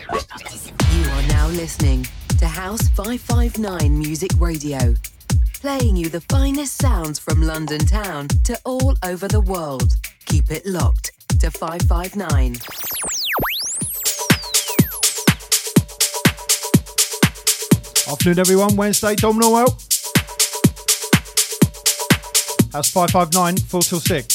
You are now listening to House 559 Music Radio, playing you the finest sounds from London town to all over the world. Keep it locked to 559. Afternoon, everyone. Wednesday, Dom Norwell. House 559, 4 till 6.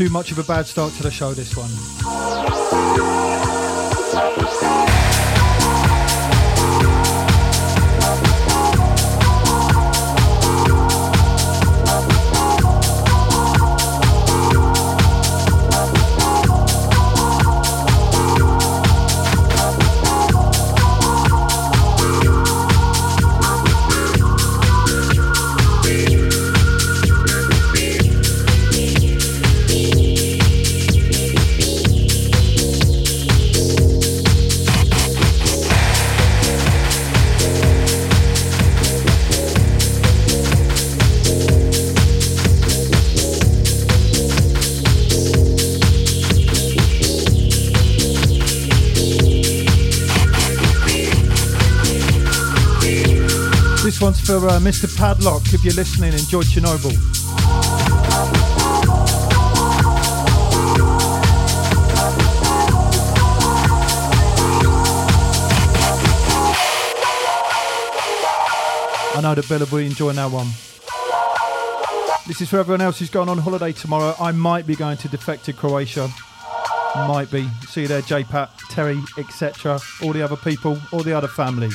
Too much of a bad start to the show, this one. Uh, Mr. Padlock. If you're listening, enjoy Chernobyl. I know that Bella will be enjoying that one. This is for everyone else who's going on holiday tomorrow. I might be going to Defected Croatia. Might be. See you there, JPat, Terry, etc. All the other people, all the other family.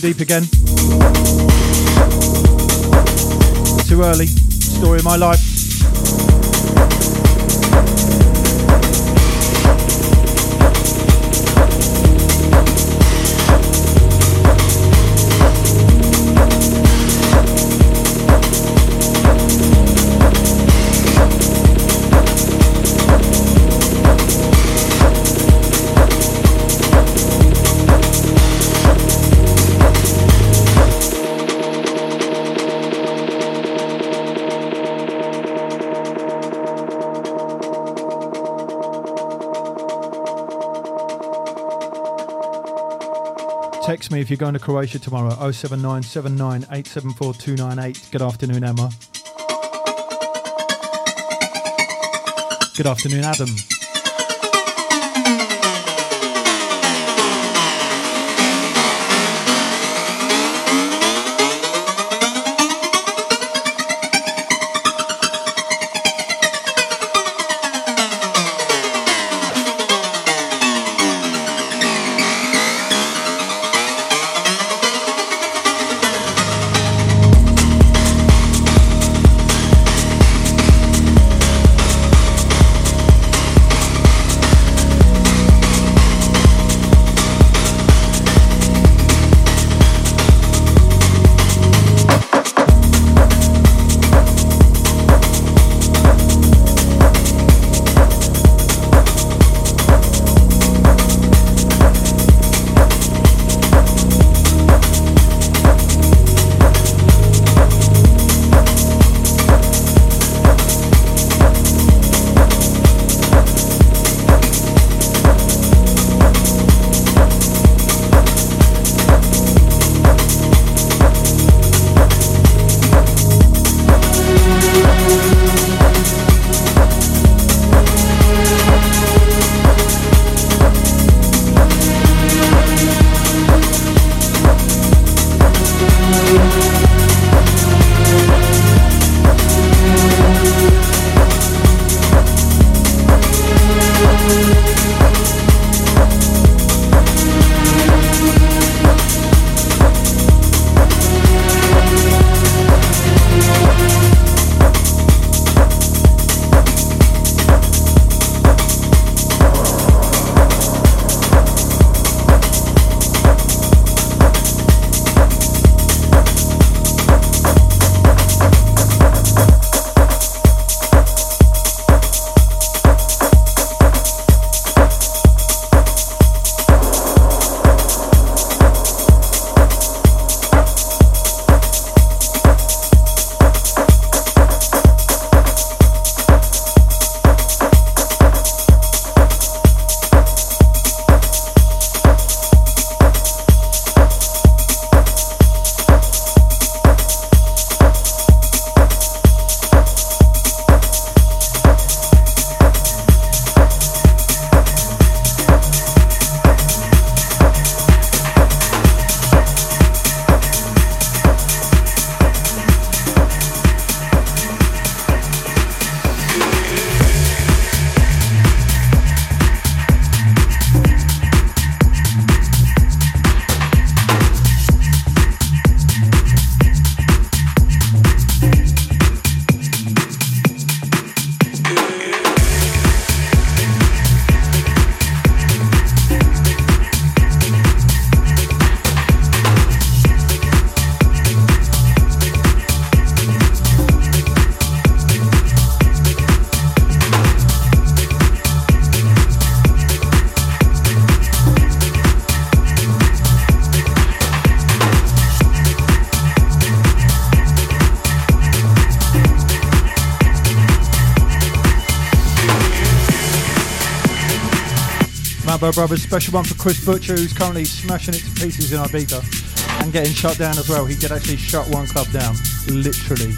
Deep again. Too early. Story of my life. If you're going to Croatia tomorrow 07979 Good afternoon, Emma. Good afternoon, Adam. Brothers. Special one for Chris Butcher, who's currently smashing it to pieces in Ibiza and getting shut down as well. He could actually shut one club down, literally.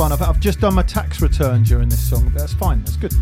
One. I've, I've just done my tax return during this song, that's fine. That's good.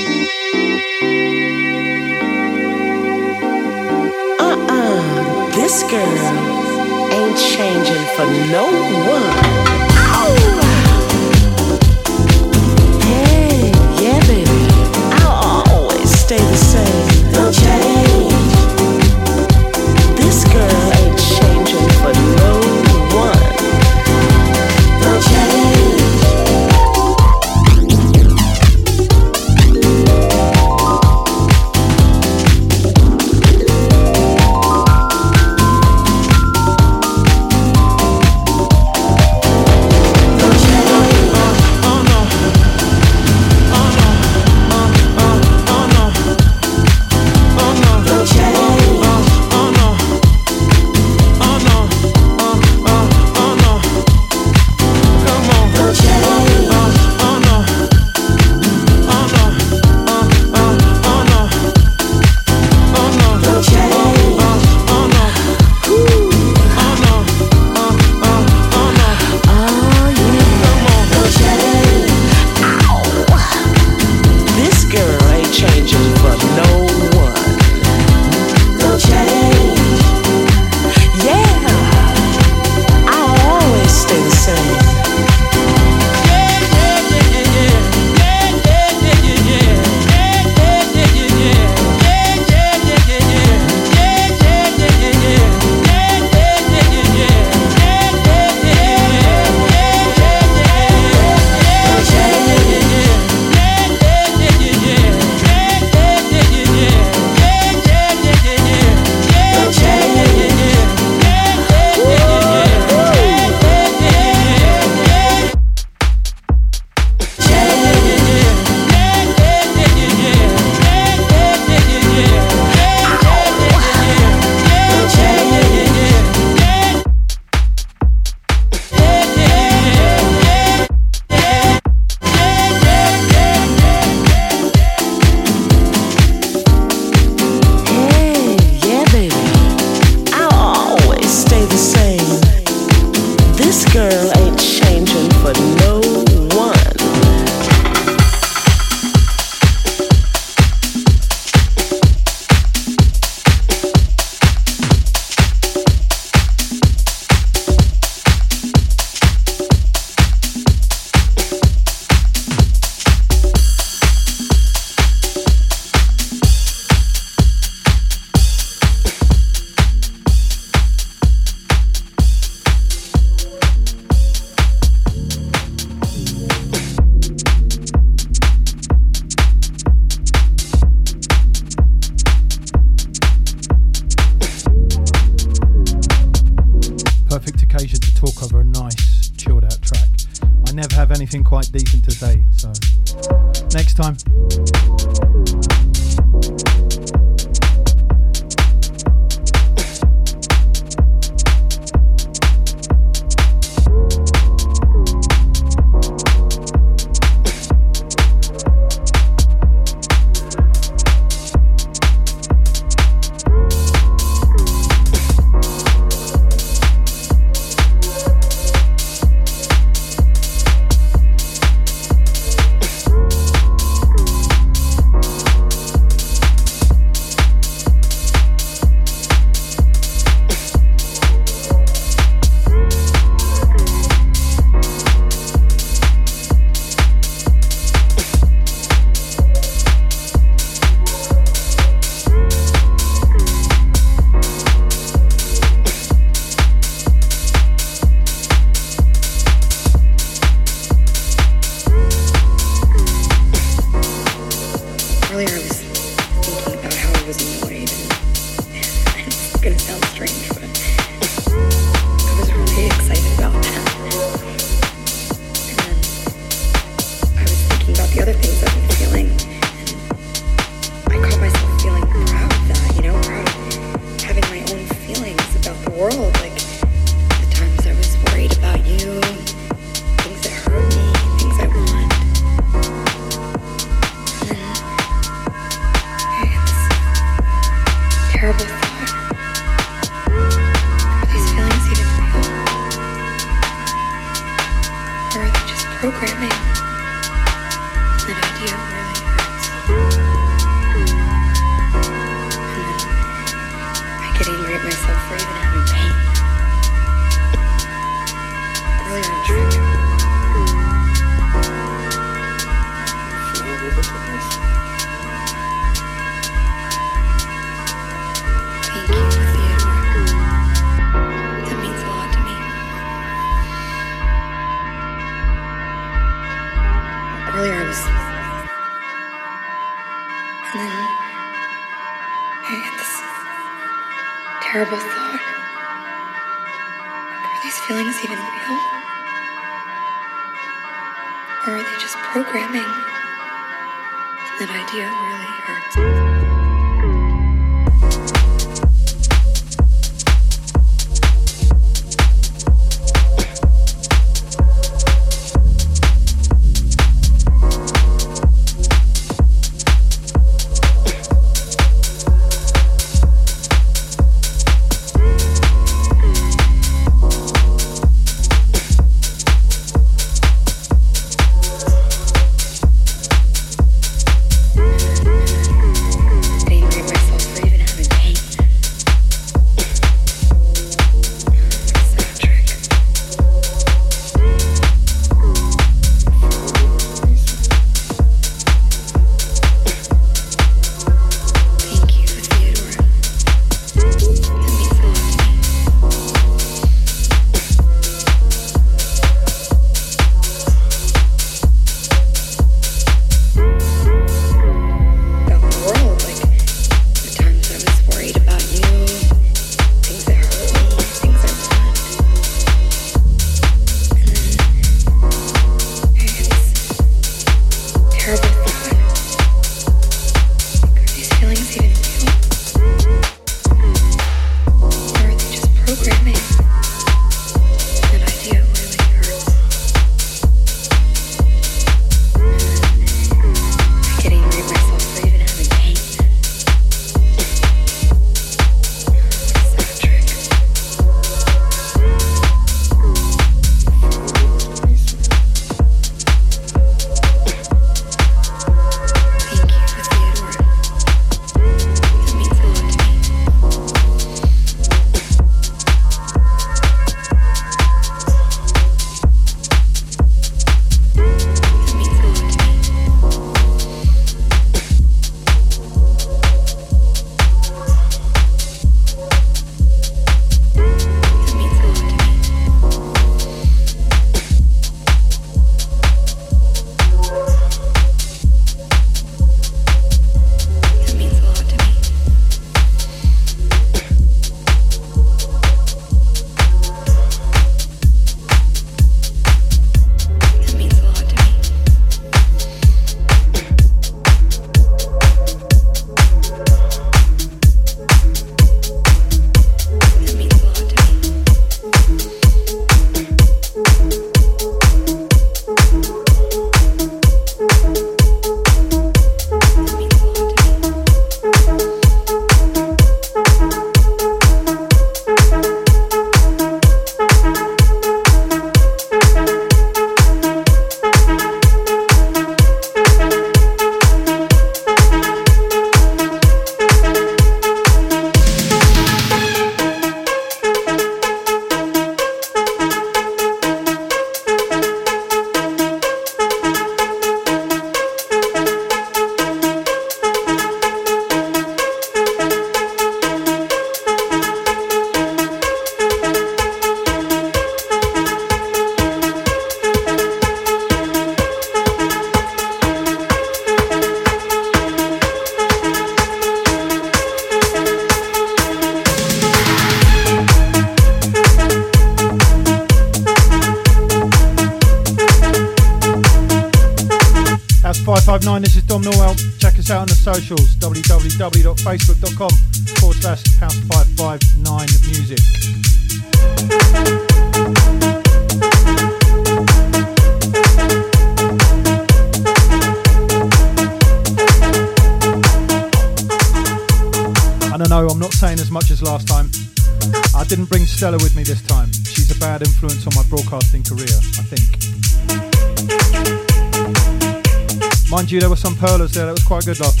Perlo said That was quite good, love.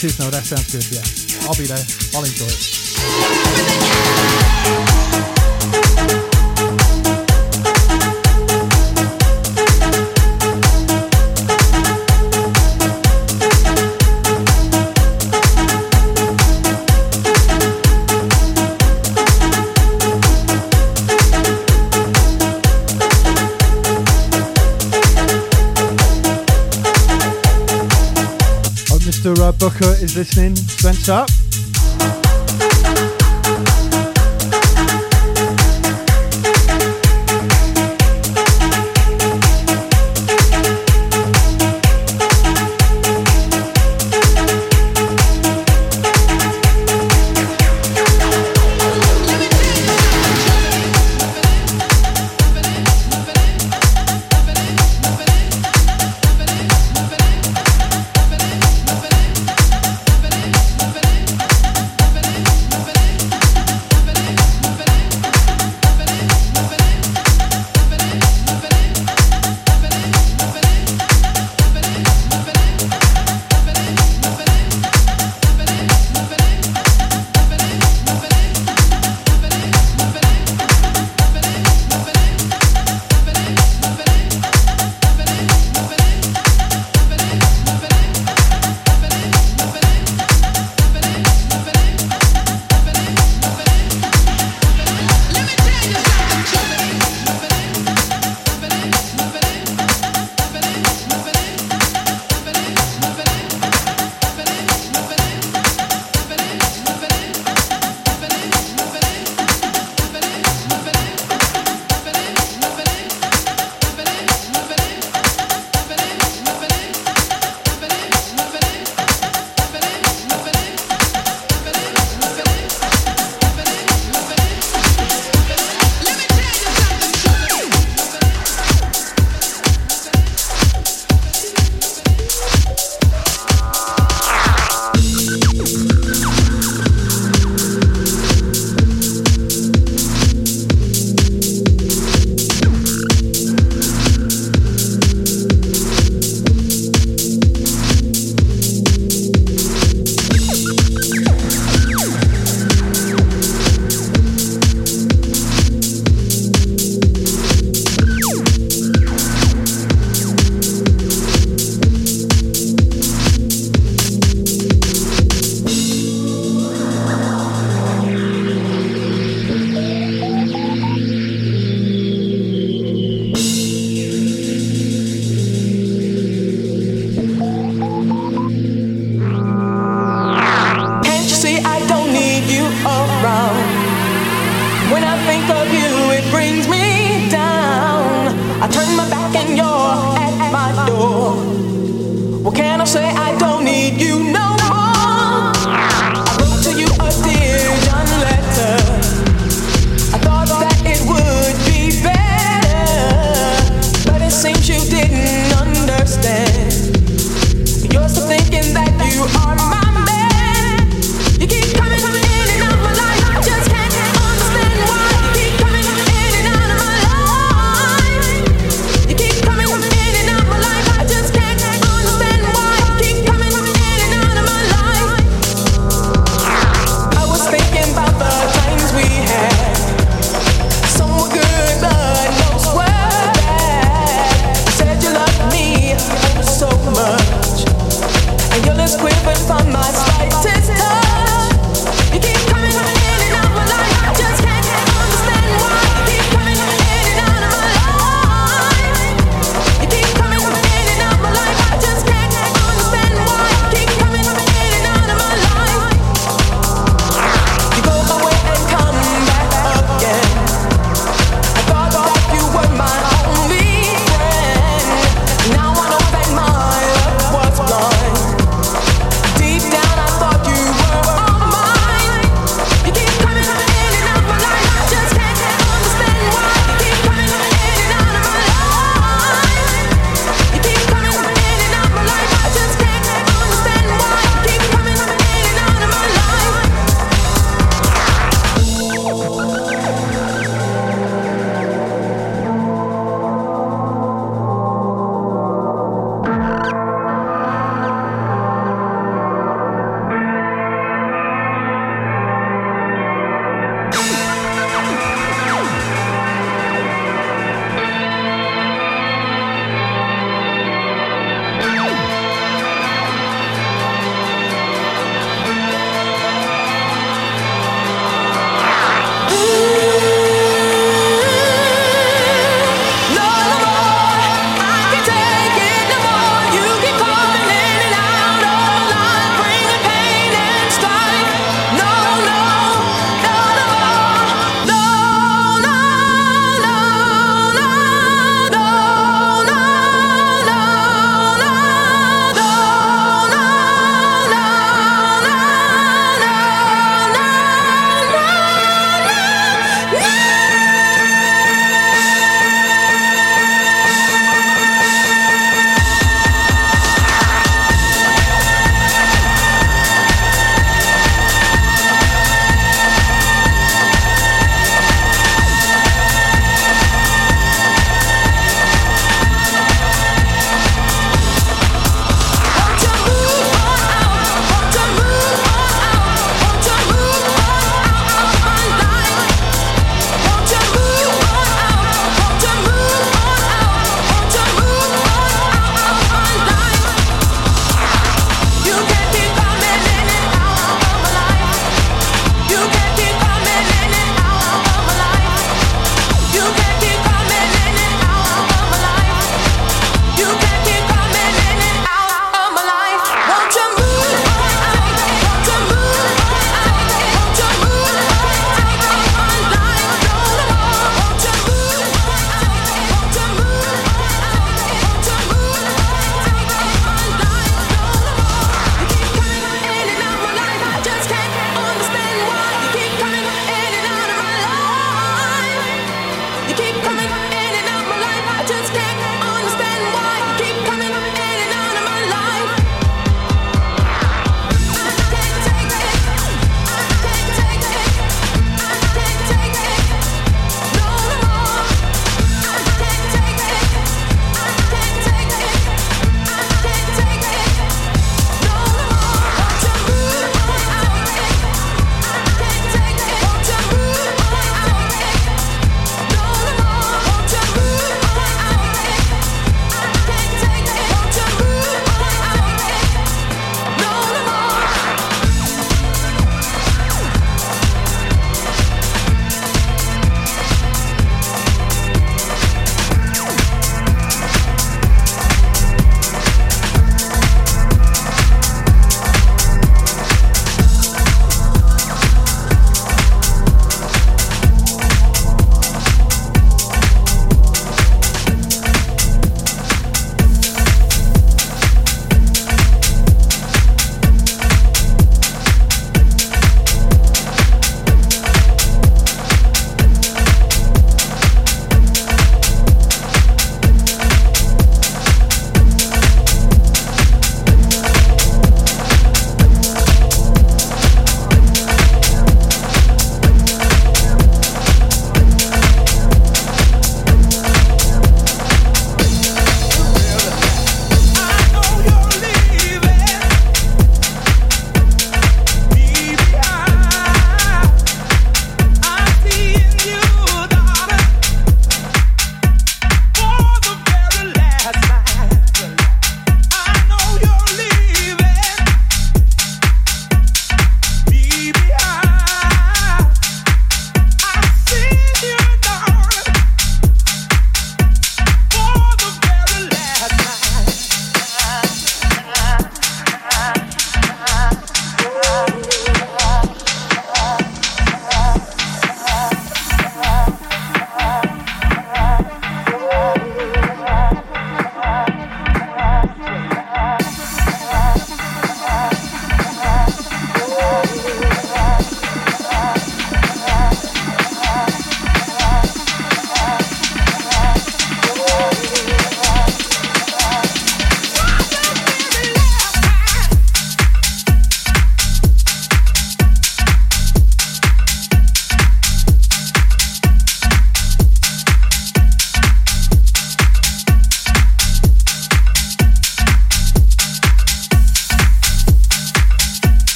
Cheers, no, that sounds good, yeah. I'll be there. I'll enjoy it. Kurt is listening. Spence up.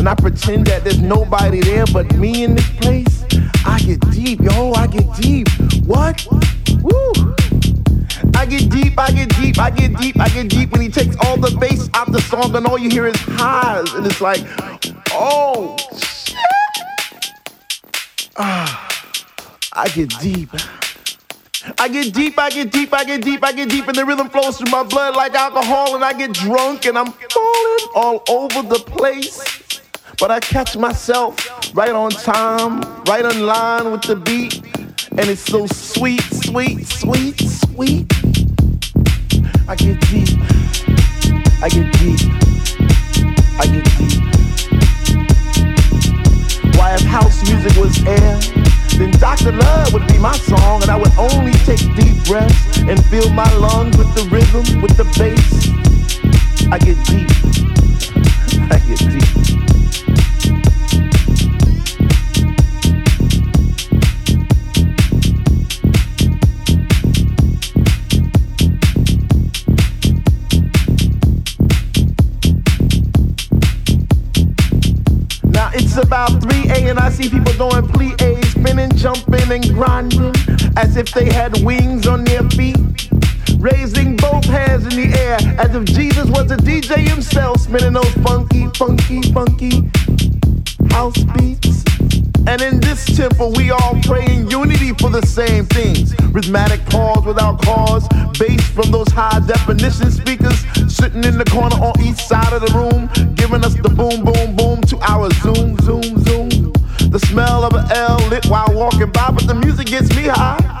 and I pretend that there's nobody there but me in this place. I get deep, yo, I get deep. What? Woo! I get deep, I get deep, I get deep, I get deep when he takes all the bass out the song and all you hear is highs. And it's like, oh, shit. Ah, I get deep. I get deep, I get deep, I get deep, I get deep, and the rhythm flows through my blood like alcohol, and I get drunk and I'm falling all over the place. But I catch myself right on time, right on line with the beat. And it's so sweet, sweet, sweet, sweet. I get deep. I get deep. I get deep. Why, if house music was air, then Dr. Love would be my song, and I would only take deep breaths and fill my lungs with the rhythm, with the bass. I get deep. I get deep. About 3A and I see people doing plie spinning, jumping, and grinding as if they had wings on their feet. Raising both hands in the air as if Jesus was a DJ himself, spinning those funky, funky, funky house beats. And in this temple, we all pray in unity for the same things. Rhythmic pause without cause, bass from those high definition speakers sitting in the corner on each side of the room, giving us the boom, boom, boom to our zoom, zoom, zoom. The smell of an L lit while walking by, but the music gets me high.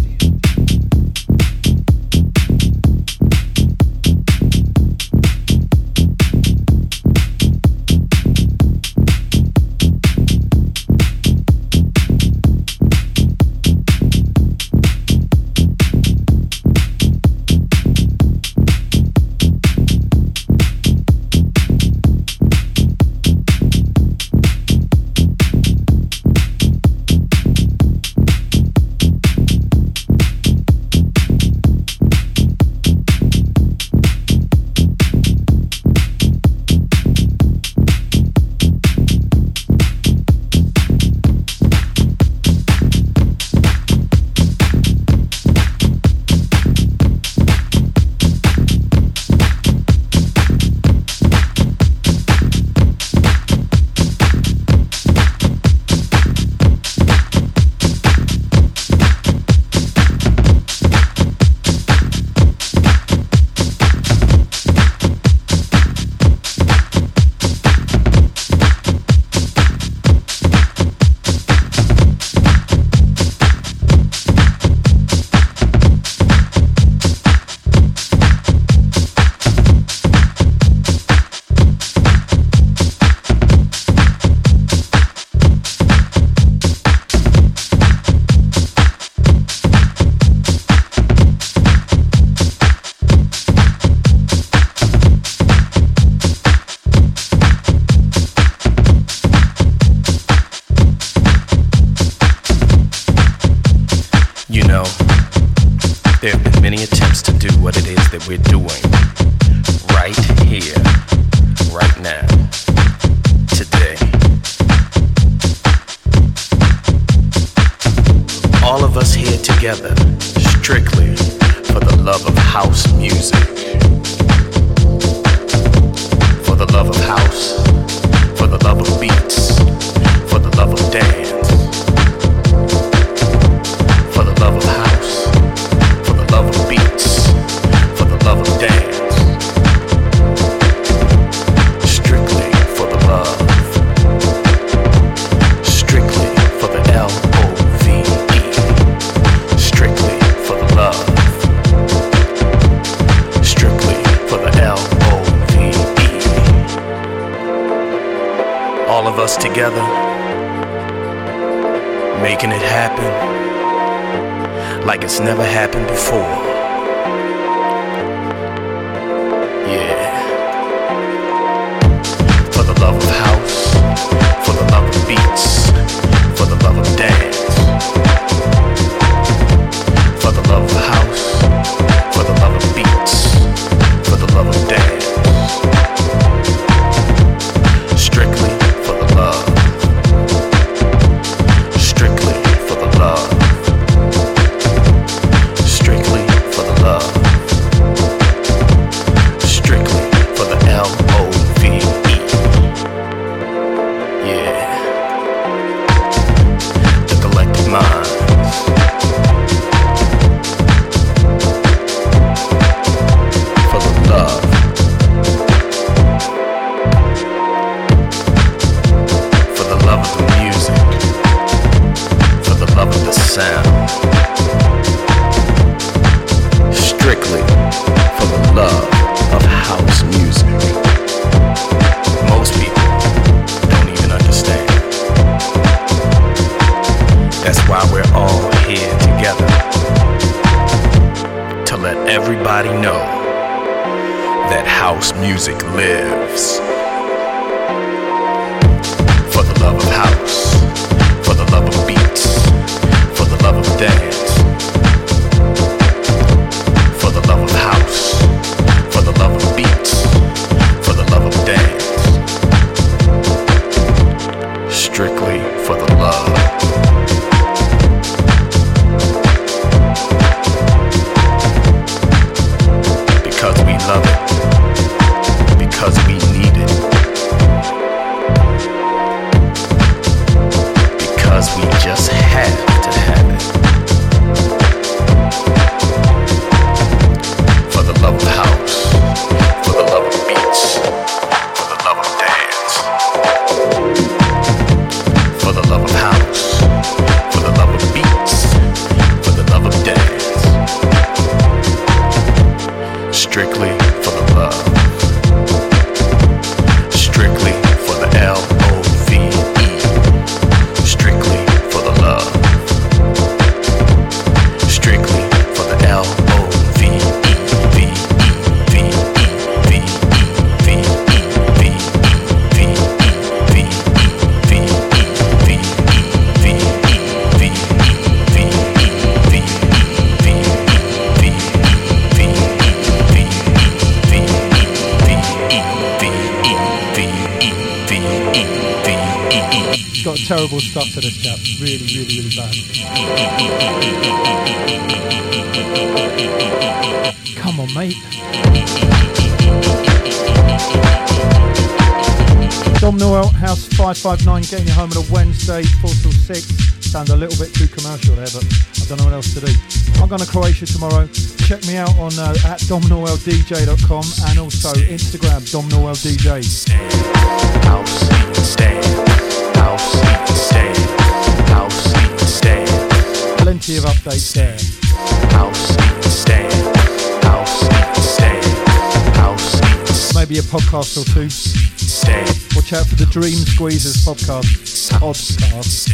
Terrible stutter, this chap. Really, really, really bad. Come on, mate. Dom Norwell, House 559, getting you home on a Wednesday, 4 till 6. Sound a little bit too commercial there, but I don't know what else to do. I'm going to Croatia tomorrow. Check me out on uh, at domnorwelldj.com and also Instagram, domnorwelldj. House, stay, Plenty of updates there. house, stay, house, stay, house, Maybe a podcast or two. stay, Watch out for the Dream Squeezers podcast. Podcast.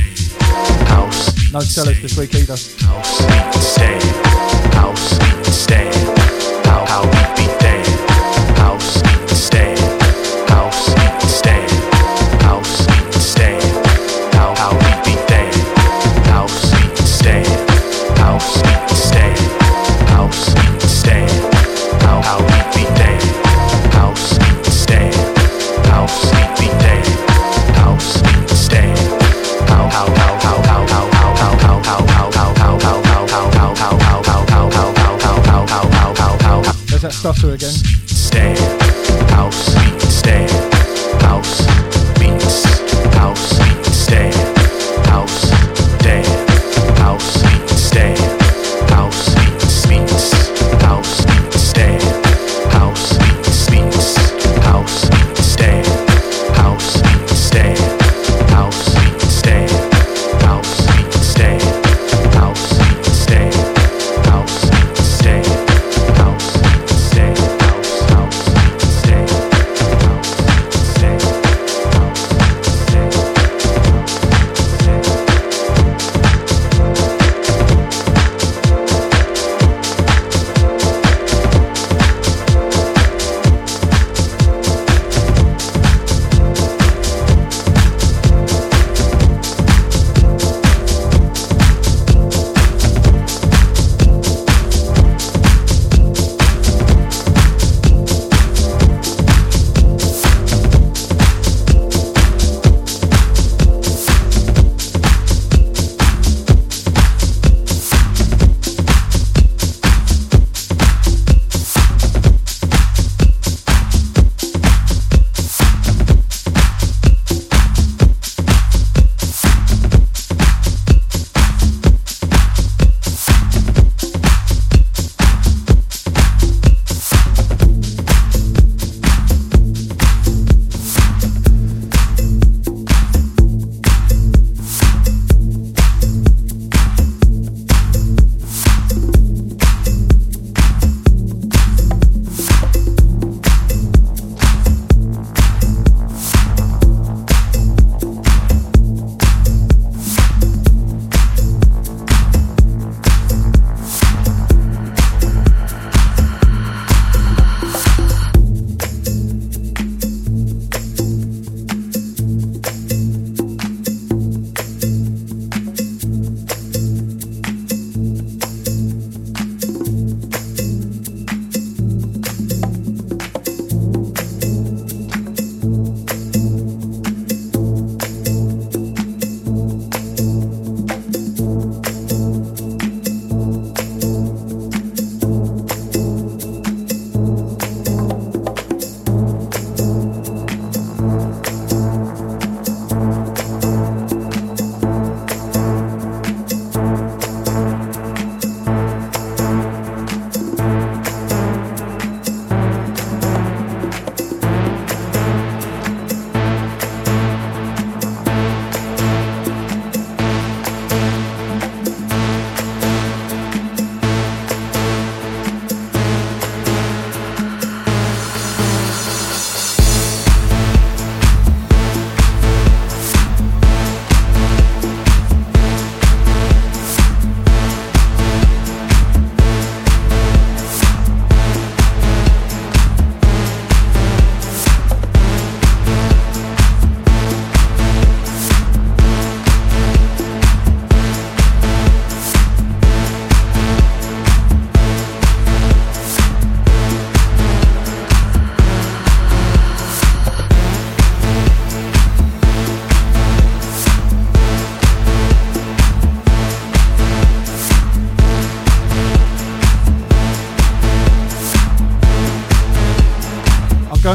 house, No sellers this week either. house, stay, house, stay, how how we be day, house, again.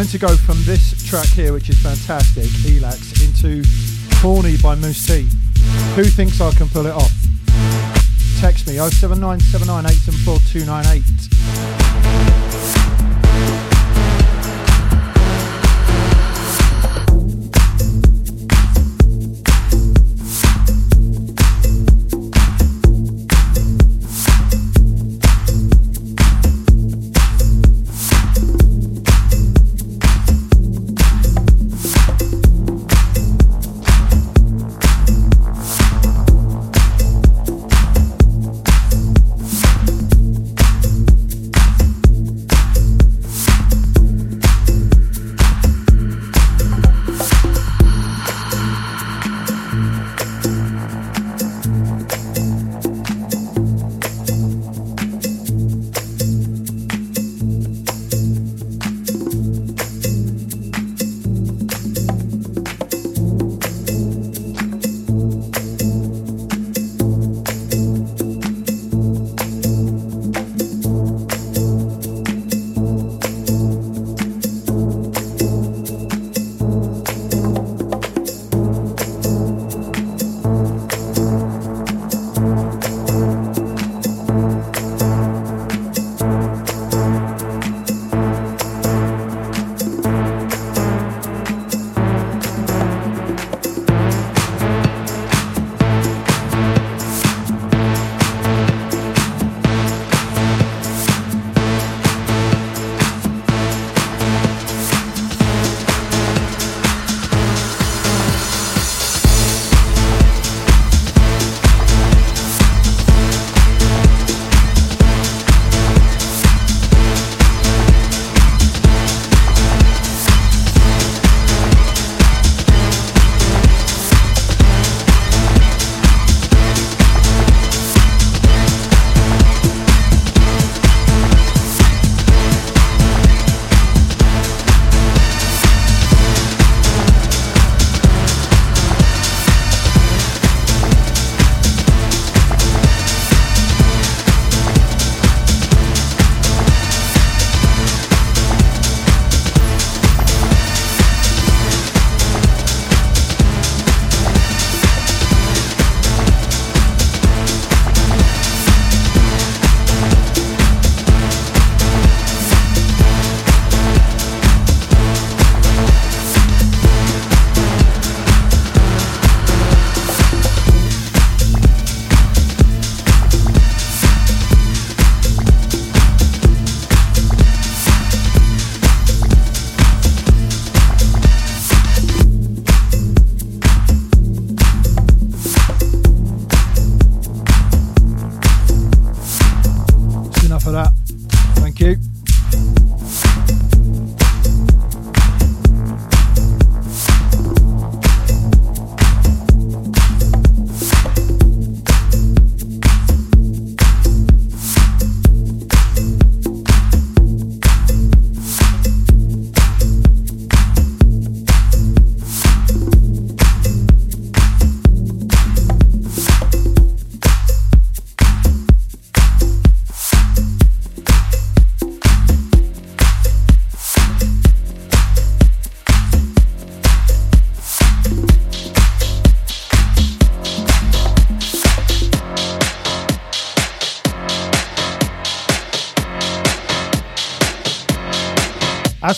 Going to go from this track here, which is fantastic, Elax, into Horny by Mousse T. Who thinks I can pull it off? Text me 07979874298.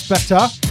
Better.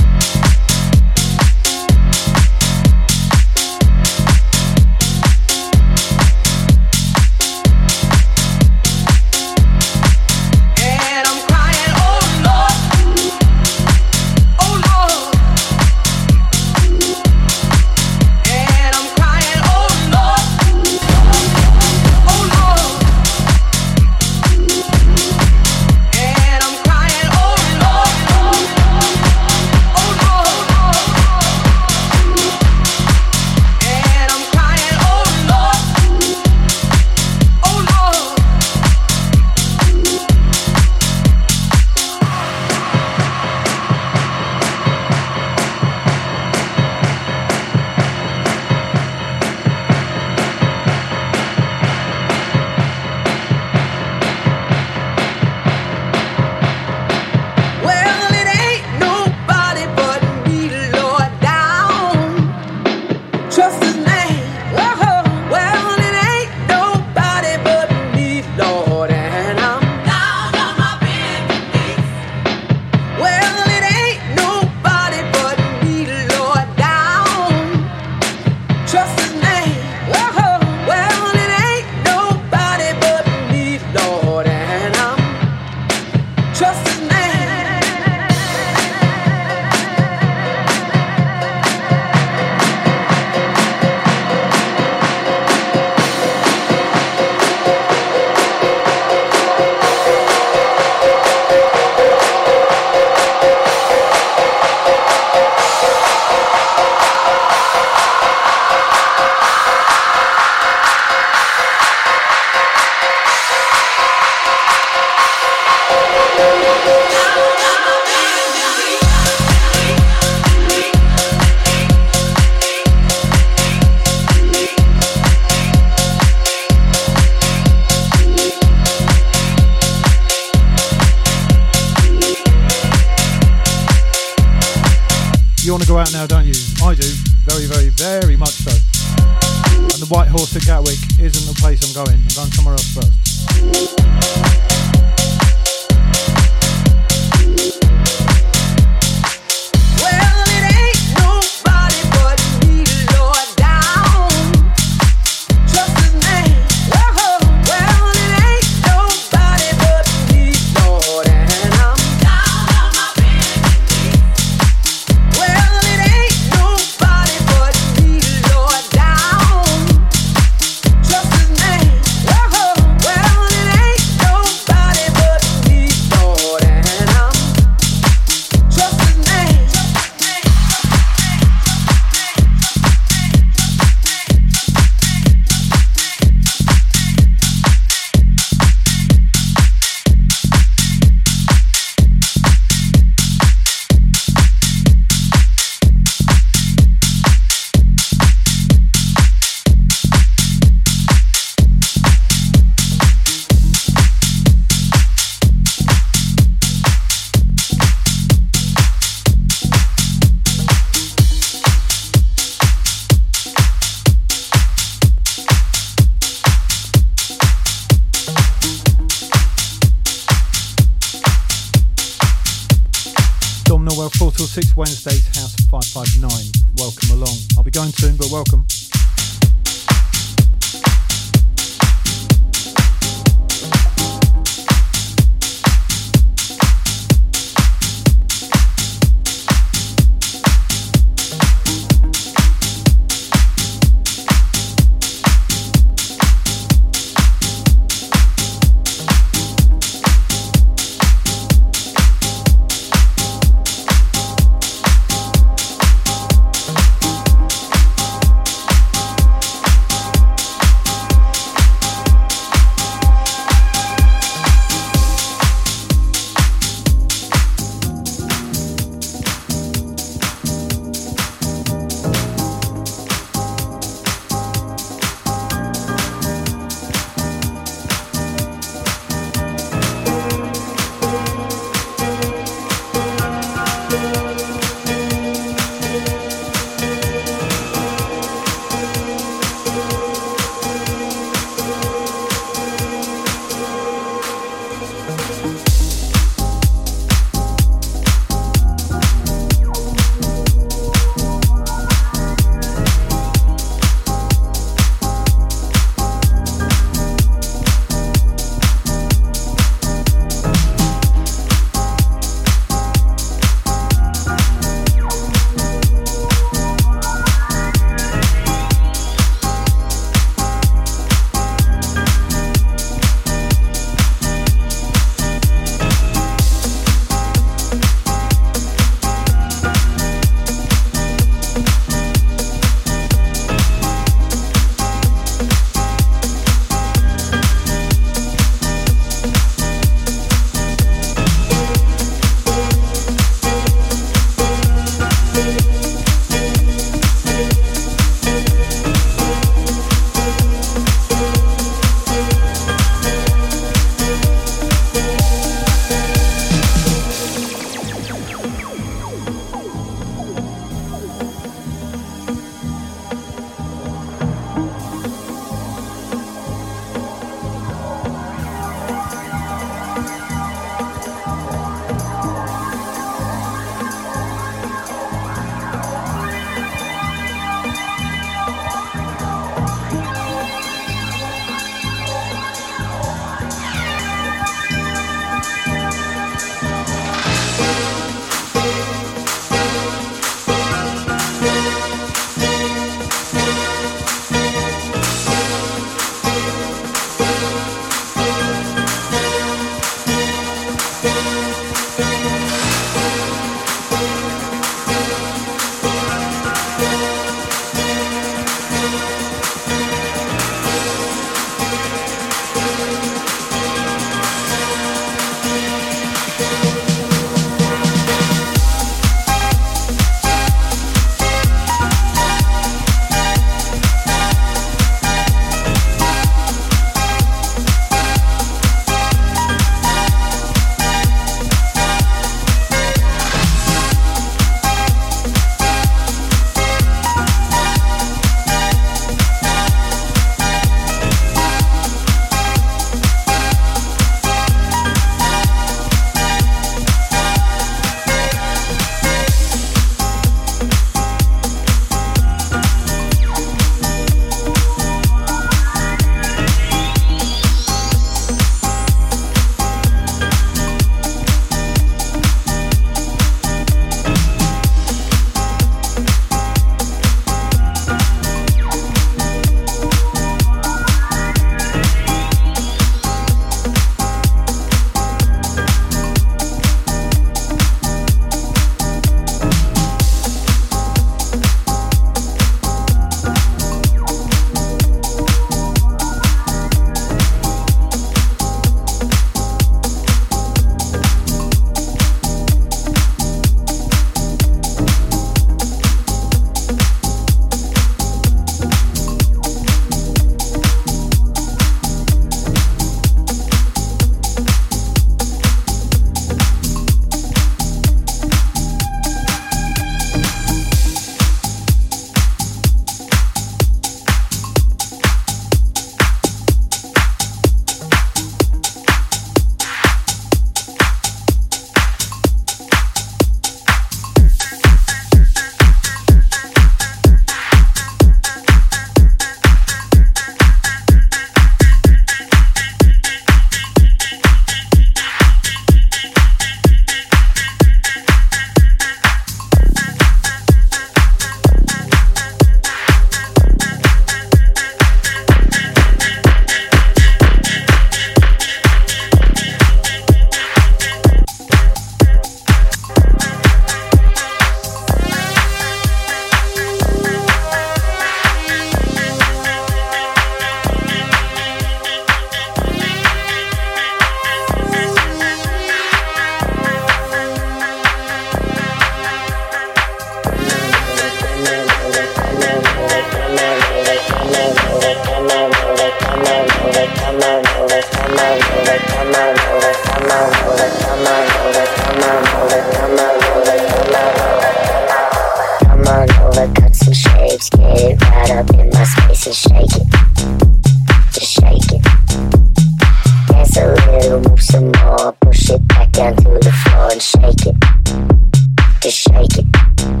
Shake it.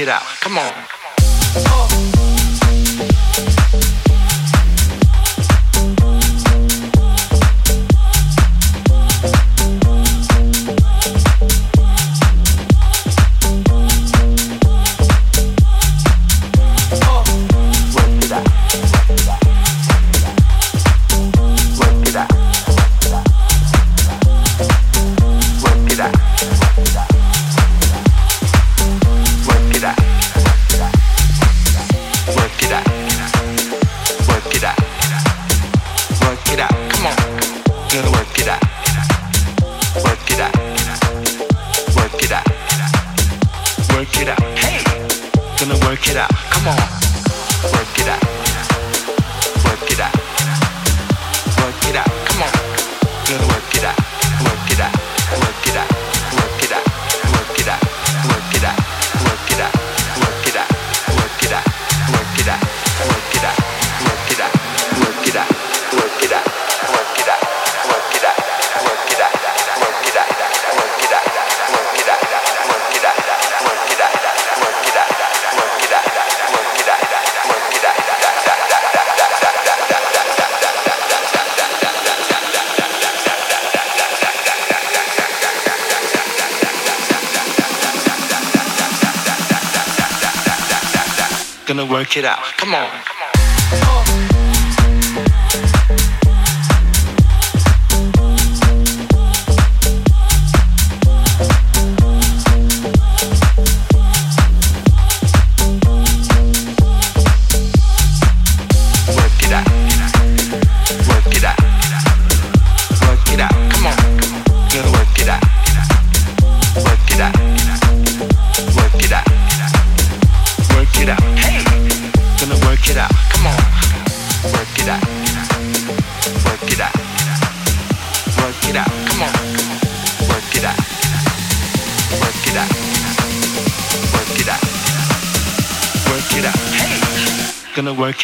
It out.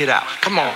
It out. Come on.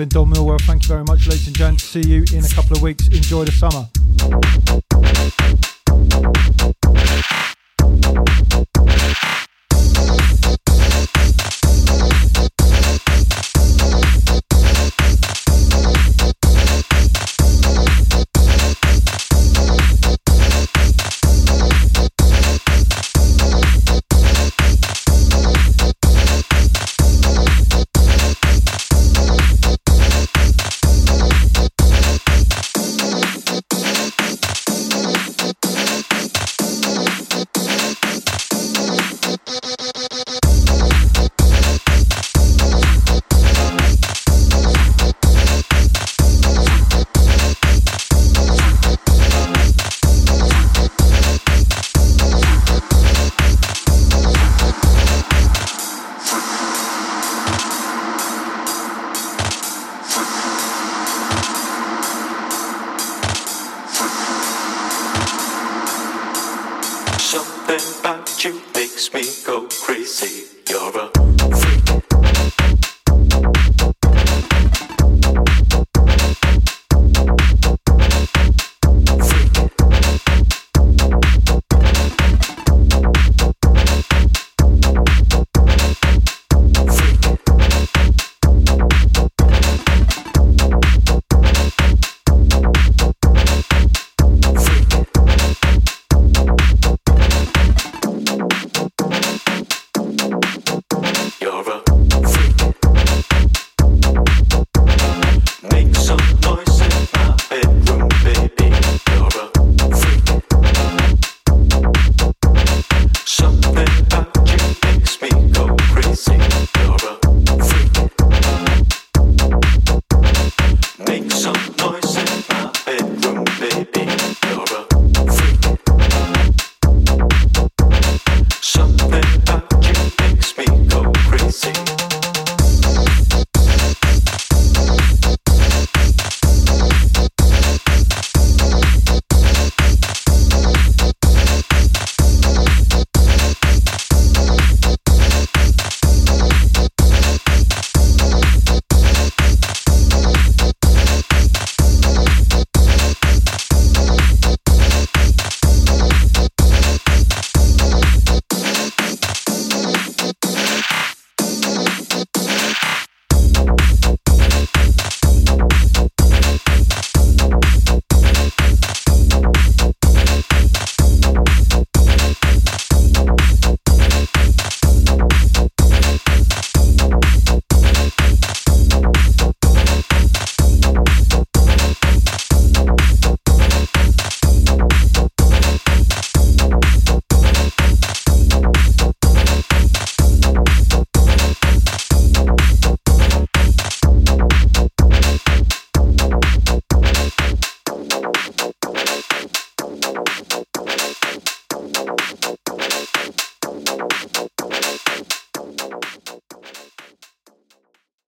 Been Dom Norwell. Thank you very much, ladies and gents. See you in a couple of weeks. Enjoy the summer.